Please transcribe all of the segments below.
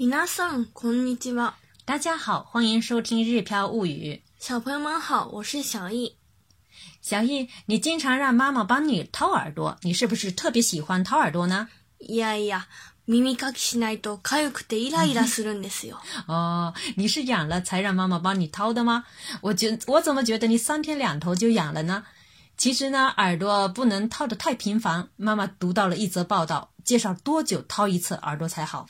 皆さんこんにちは。大家好，欢迎收听《日飘物语》。小朋友们好，我是小易。小易，你经常让妈妈帮你掏耳朵，你是不是特别喜欢掏耳朵呢？いやいや、耳かきしないと痒くてイライラするんですよ。哦，你是痒了才让妈妈帮你掏的吗？我觉我怎么觉得你三天两头就痒了呢？其实呢，耳朵不能掏得太频繁。妈妈读到了一则报道，介绍多久掏一次耳朵才好。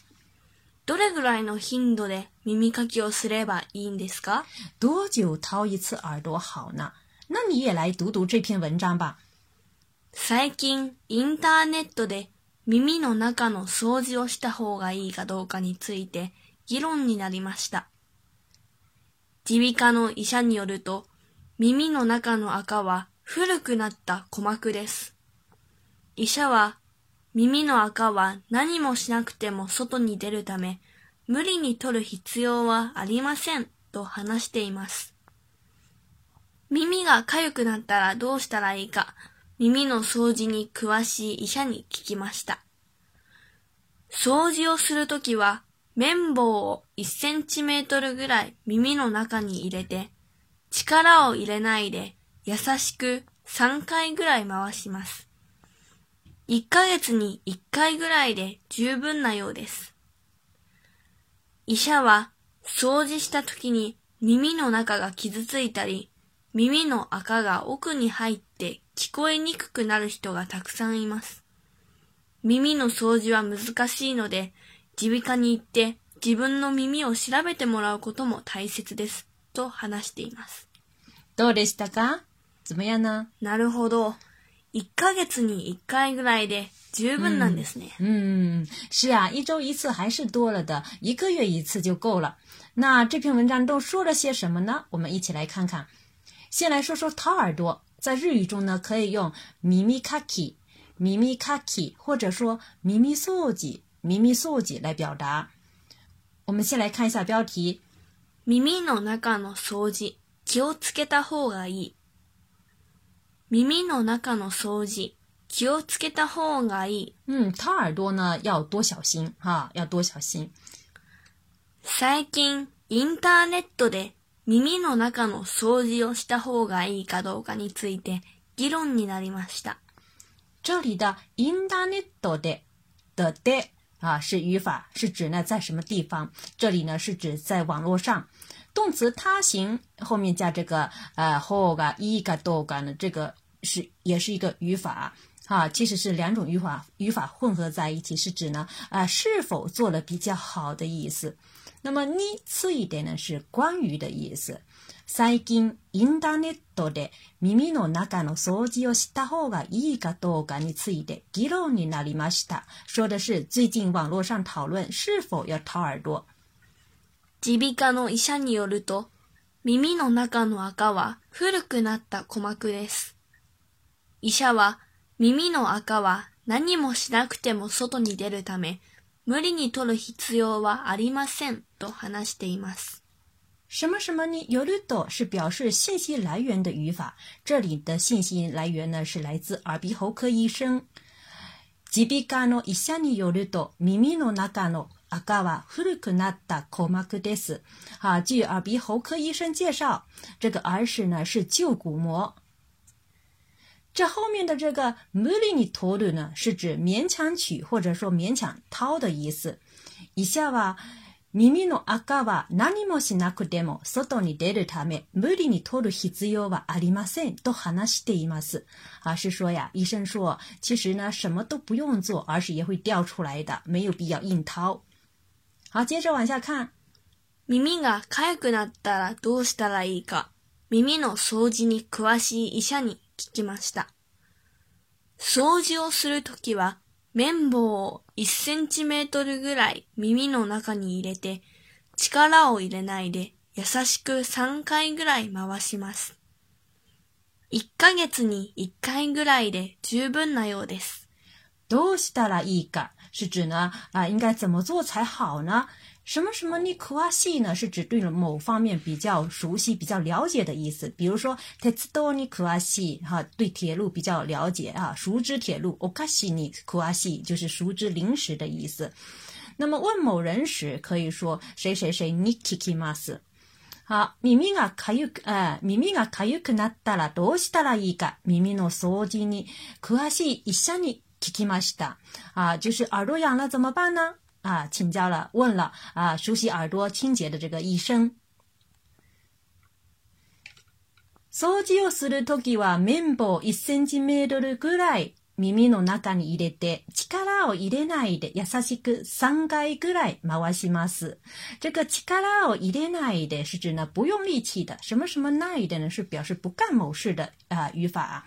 どれぐらいの頻度で耳かきをすればいいんですか？多久掏一次耳朵好呢？那你也来读读这篇文章吧。最近、インターネットで耳の中の掃除をした方がいいかどうかについて議論になりました。耳鼻科の医者によると、耳の中の赤は古くなった鼓膜です。医者は、耳の赤は何もしなくても外に出るため、無理に取る必要はありませんと話しています。耳が痒くなったらどうしたらいいか、耳の掃除に詳しい医者に聞きました。掃除をするときは、綿棒を1センチメートルぐらい耳の中に入れて、力を入れないで優しく3回ぐらい回します。1ヶ月に1回ぐらいで十分なようです。医者は掃除した時に耳の中が傷ついたり、耳の赤が奥に入って聞こえにくくなる人がたくさんいます。耳の掃除は難しいので、耳鼻科に行って自分の耳を調べてもらうことも大切です。と話しています。どうでしたか？怎么样呢？なるほど。一ヶ月に一回ぐらいで十分なんですね。嗯，是啊，一周一次还是多了的，一个月一次就够了。那这篇文章都说了些什么呢？我们一起来看看。先来说说掏耳朵，在日语中呢，可以用咪咪卡キ、咪咪卡キ，或者说咪咪掃除、咪咪掃除来表达。我们先来看一下标题：耳の中の掃除。気をつけた方がいい。耳の中の掃除、気をつけた方がいい。嗯，掏耳朵呢要多小心哈，要多小心。最近、インターネットで耳の中の掃除をした方がいいかどうかについて議論になりました。这里的インターネットで的で啊是语法，是指呢在什么地方？这里呢是指在网络上。动词他形后面加这个呃后个一个多个呢，这个是也是一个语法啊，其实是两种语法语法混合在一起，是指呢啊是否做了比较好的意思。那么你次一点呢是关于的意思。最近インターネットで耳の中の掃除をした方がいいかどうかについて議論になりました。说的是最近网络上讨论是否要掏耳朵。耳鼻科の医者によると、耳の中の赤は古くなった鼓膜です。 医者は耳の赤は何もしなくても外に出るため、無理に取る必要はありませんと話しています。什么什么によると是表示信息来源的语法，这里的信息来源呢是来自耳鼻喉科医生。耳鼻科の医者によると耳の中の赤は古くなった鼓膜です。啊，据耳鼻喉科医生介绍，这个耳屎呢是旧鼓膜。这后面的这个無理に取る呢，是指勉强取或者说勉强掏的意思。以下は耳の赤は何もしなくても外に出るため無理に取る必要はありませんと話しています。啊，是说呀，医生说，其实呢什么都不用做，耳屎也会掉出来的，没有必要硬掏。好，接着往下看。耳が痒くなったらどうしたらいいか、耳の掃除に詳しい医者に 聞きました。掃除をするときは、綿棒を1センチメートルぐらい耳の中に入れて、力を入れないで優しく3回ぐらい回します。1ヶ月に1回ぐらいで十分なようです。どうしたらいいか是指呢啊，应该怎么做才好呢？什么什么你可啊系呢？是指对某方面比较熟悉、比较了解的意思。比如说，铁道你可啊系哈，对铁路比较了解啊，熟知铁路。おかしに可啊系就是熟知零食的意思。 那么问某人时，可以说谁谁谁に聞きます。好，耳がかゆく、あ耳がかゆくなったらどうしたらいいか、耳の掃除に詳しい医者に聞きました。啊，就是耳朵痒了怎么办呢？ 啊，请教了，问了啊，熟悉耳朵清洁的这个医生。掃除をするときは綿棒1センチメートルぐらい耳の中に入れて、力を入れないで優しく3回ぐらい回します。这个力を入れないで是指呢不用力气的，什么什么ない的呢是表示不干某事的啊、语法啊。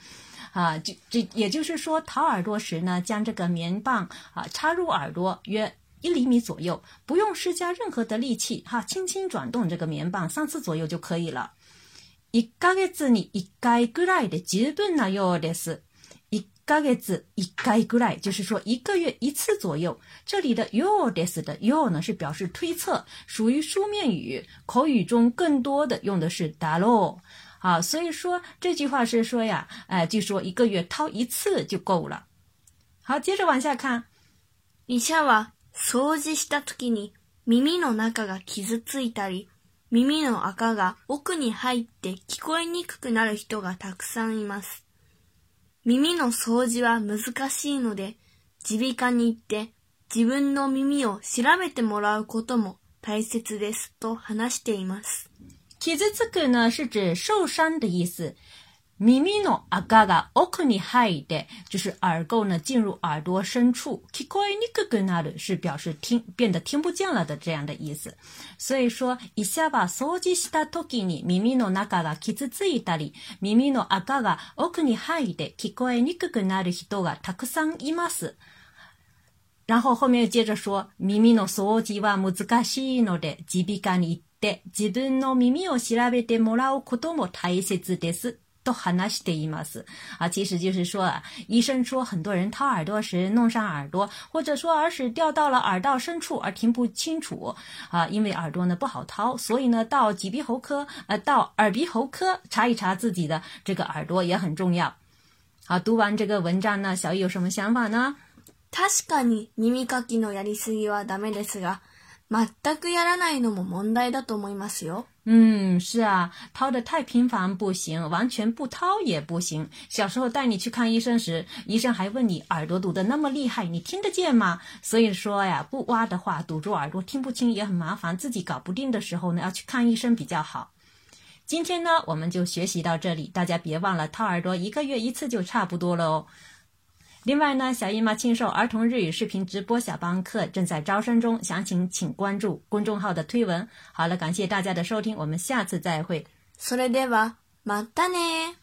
啊，这这也就是说，掏耳朵时呢，将这个棉棒啊插入耳朵约 一厘米左右，不用施加任何的力气，哈，轻轻转动这个棉棒三次左右就可以了。一ヶ月に一回ぐらいで十分なようです。一ヶ月一回ぐらい，就是说一个月一次左右。这里的ようです的よう呢是表示推测，属于书面语，口语中更多的用的是だろう。啊，所以说这句话是说呀，哎、就说一个月掏一次就够了。好，接着往下看。医者は 掃除した時に耳の中が傷ついたり、耳の赤が奥に入って聞こえにくくなる人がたくさんいます。耳の掃除は難しいので、耳鼻科に行って自分の耳を調べてもらうことも大切ですと話しています。傷つく呢是指受伤的意思。耳の赤が奥に入って，就是耳垢呢进入耳朵深处。聞こえにくくなる是表示听变得听不见了的这样的意思。所以说，医者は掃除した時に耳の中が傷ついたり、耳の赤が奥に入って聞こえにくくなる人がたくさんいます。然后后面接着说，耳の掃除は難しいので、耳鼻科に行って自分の耳を調べてもらうことも大切です。と話しています。啊，其实就是说啊，医生说很多人掏耳朵时弄伤耳朵，或者说耳屎掉到了耳道深处而听不清楚啊，因为耳朵呢不好掏，所以呢到耳鼻喉科呃到耳鼻喉科查一查自己的这个耳朵也很重要。好，读完这个文章呢，小易有什么想法呢？確かに耳かきのやりすぎはダメですが、全くやらないのも問題だと思いますよ。 嗯，是啊，掏的太频繁不行，完全不掏也不行。小时候带你去看医生时，医生还问你耳朵堵得那么厉害，你听得见吗？所以说呀，不挖的话，堵住耳朵听不清也很麻烦，自己搞不定的时候呢，要去看医生比较好。今天呢，我们就学习到这里，大家别忘了掏耳朵一个月一次就差不多了哦。另外呢，小姨妈亲授儿童日语视频直播小班课正在招生中，详情请关注公众号的推文。好了，感谢大家的收听，我们下次再会。それでは、またね